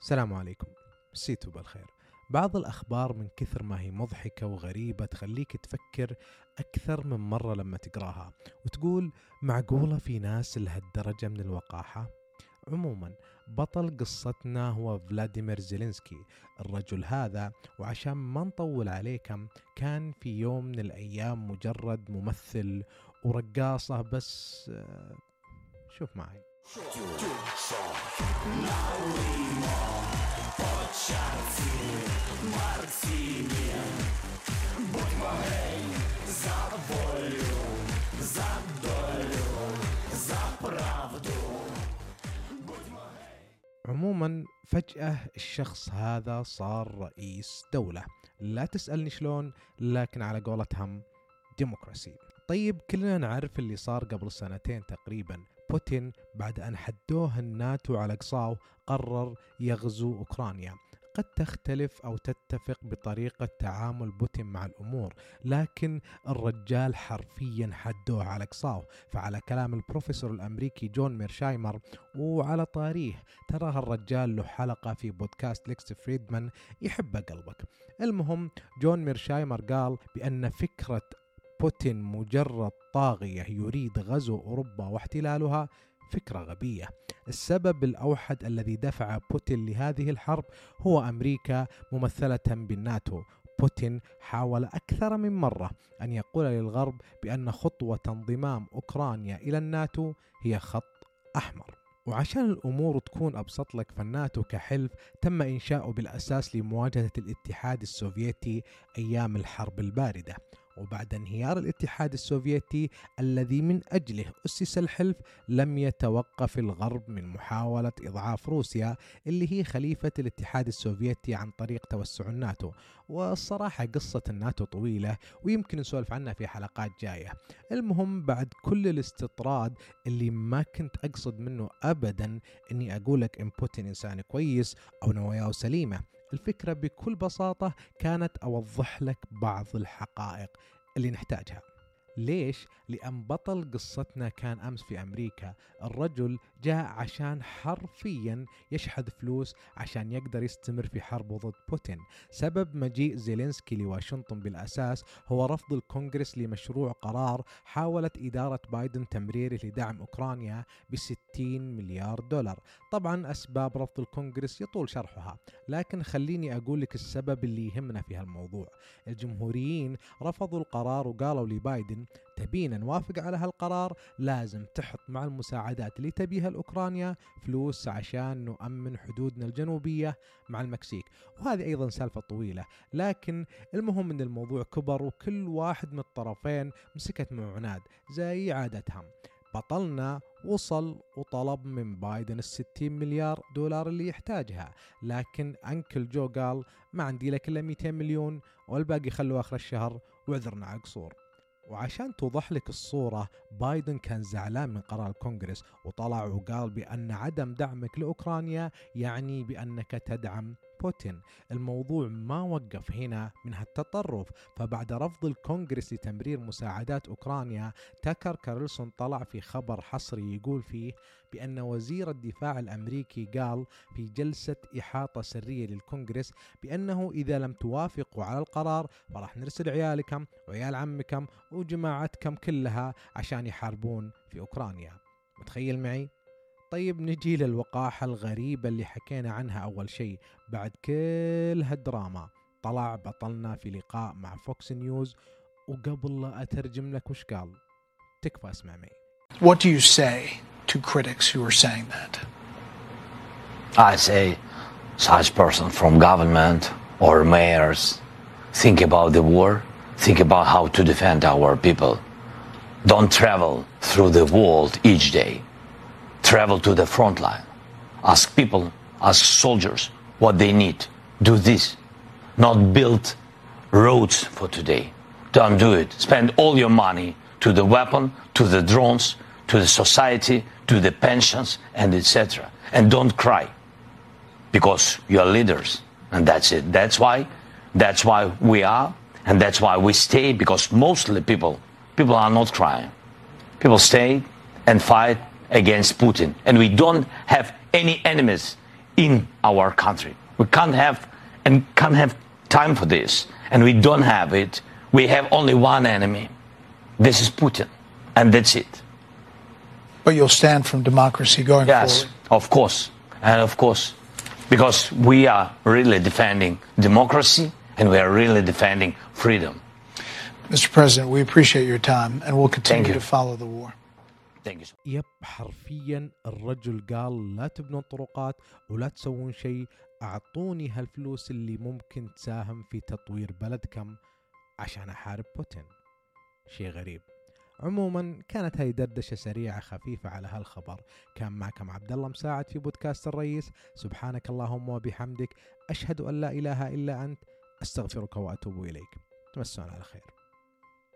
السلام عليكم. مسيتوا بالخير. بعض الأخبار من كثر ما هي مضحكة وغريبة تخليك تفكر أكثر من مرة لما تقراها وتقول معقولة في ناس لهالدرجة من الوقاحة؟ عموما بطل قصتنا هو فلاديمير زيلينسكي. الرجل هذا وعشان ما نطول عليكم كان في يوم من الأيام مجرد ممثل ورقاصة بس آه، شوف معي. عموما فجأة الشخص هذا صار رئيس دولة. لا تسألني شلون لكن على قولتهم ديمقراسي طيب كلنا نعرف اللي صار قبل سنتين تقريبا. بوتين بعد أن حدوه الناتو على قصاو قرر يغزو أوكرانيا. قد تختلف أو تتفق بطريقة تعامل بوتين مع الأمور لكن الرجال حرفيا حدوه على قصاو فعلى كلام البروفيسور الأمريكي جون ميرشايمر وعلى طاريه ترى هالرجال له حلقة في بودكاست ليكس فريدمان يحب قلبك. المهم جون ميرشايمر قال بأن فكرة بوتين مجرد طاغية يريد غزو أوروبا واحتلالها فكرة غبية. السبب الأوحد الذي دفع بوتين لهذه الحرب هو أمريكا ممثلة بالناتو. بوتين حاول أكثر من مرة أن يقول للغرب بأن خطوة انضمام أوكرانيا إلى الناتو هي خط أحمر. وعشان الأمور تكون أبسط لك فالناتو كحلف تم إنشاؤه بالأساس لمواجهة الاتحاد السوفيتي أيام الحرب الباردة. وبعد انهيار الاتحاد السوفيتي الذي من أجله أسس الحلف لم يتوقف الغرب من محاولة إضعاف روسيا اللي هي خليفة الاتحاد السوفيتي عن طريق توسع الناتو. والصراحة قصة الناتو طويلة ويمكن نسولف عنها في حلقات جاية. المهم بعد كل الاستطراد اللي ما كنت أقصد منه ابدا إني أقول لك إن بوتين إنسان كويس أو نواياه سليمة. الفكرة بكل بساطة كانت أوضح لك بعض الحقائق. اللي نحتاجها. ليش؟ لأن بطل قصتنا كان أمس في أمريكا. الرجل جاء عشان حرفيا يشحذ فلوس عشان يقدر يستمر في حربه ضد بوتين. سبب مجيء زيلينسكي لواشنطن بالأساس هو رفض الكونغرس لمشروع قرار حاولت إدارة بايدن تمريره لدعم أوكرانيا ب 60 مليار دولار. طبعا أسباب رفض الكونغرس يطول شرحها لكن خليني أقول لك السبب اللي يهمنا في هالموضوع. الجمهوريين رفضوا القرار وقالوا لبايدن تبينا نوافق على هالقرار؟ لازم تحط مع المساعدات اللي تبيها الأوكرانيا فلوس عشان نؤمن حدودنا الجنوبية مع المكسيك. وهذه أيضا سالفة طويلة لكن المهم أن الموضوع كبر وكل واحد من الطرفين مسكت مع عناد زي عادتهم بطلنا وصل وطلب من بايدن الستين مليار دولار اللي يحتاجها لكن أنكل جو قال ما عندي لك إلا 200 مليون والباقي خلوا آخر الشهر واعذرنا على القصور وعشان توضح لك الصورة بايدن كان زعلان من قرار الكونغرس وطلع وقال بأن عدم دعمك لأوكرانيا يعني بأنك تدعم بوتين. الموضوع ما وقف هنا من هالتطرف. فبعد رفض الكونغرس لتمرير مساعدات أوكرانيا تاكر كارلسون طلع في خبر حصري يقول فيه بأن وزير الدفاع الأمريكي قال في جلسة إحاطة سرية للكونغرس بأنه إذا لم توافقوا على القرار فراح نرسل عيالكم وعيال عمكم وجماعتكم كلها عشان يحاربون في أوكرانيا. متخيل معي؟ طيب نجي للوقاحة الغريبة اللي حكينا عنها أول شيء بعد كل هالدراما طلع بطلنا في لقاء مع فوكس نيوز وقبل لا أترجم لك وش قال تكفى اسمع معي What do you say to critics who are saying that? I say such person from government or mayors think about the war, think about how to defend our people. Don't travel through the world each day. Travel to the front line. Ask people, ask soldiers what they need. Do this. Not build roads for today. Don't do it. Spend all your money to the weapon, to the drones, to the society, to the pensions, and etc. And don't cry because you are leaders, and that's it. That's why, that's why we are, and that's why we stay. Because mostly people, people are not crying. People stay and fight against Putin, and we don't have any enemies in our country. We can't have and can't have time for this, and we don't have it. We have only one enemy. This is Putin, and that's it. But you'll stand from democracy going Yes, forward. of course, and of course, because we are really defending democracy and we are really defending freedom. Mr. President, we appreciate your time and we'll continue to follow the war. يب حرفيا الرجل قال لا تبنون طرقات ولا تسوون شيء أعطوني هالفلوس اللي ممكن تساهم في تطوير بلدكم عشان أحارب بوتين. شيء غريب. عموما كانت هاي دردشة سريعة خفيفة على هالخبر. كان معكم عبد الله مساعد في بودكاست الرئيس. سبحانك اللهم وبحمدك. أشهد أن لا إله إلا أنت. أستغفرك وأتوب إليك. تمسون على خير.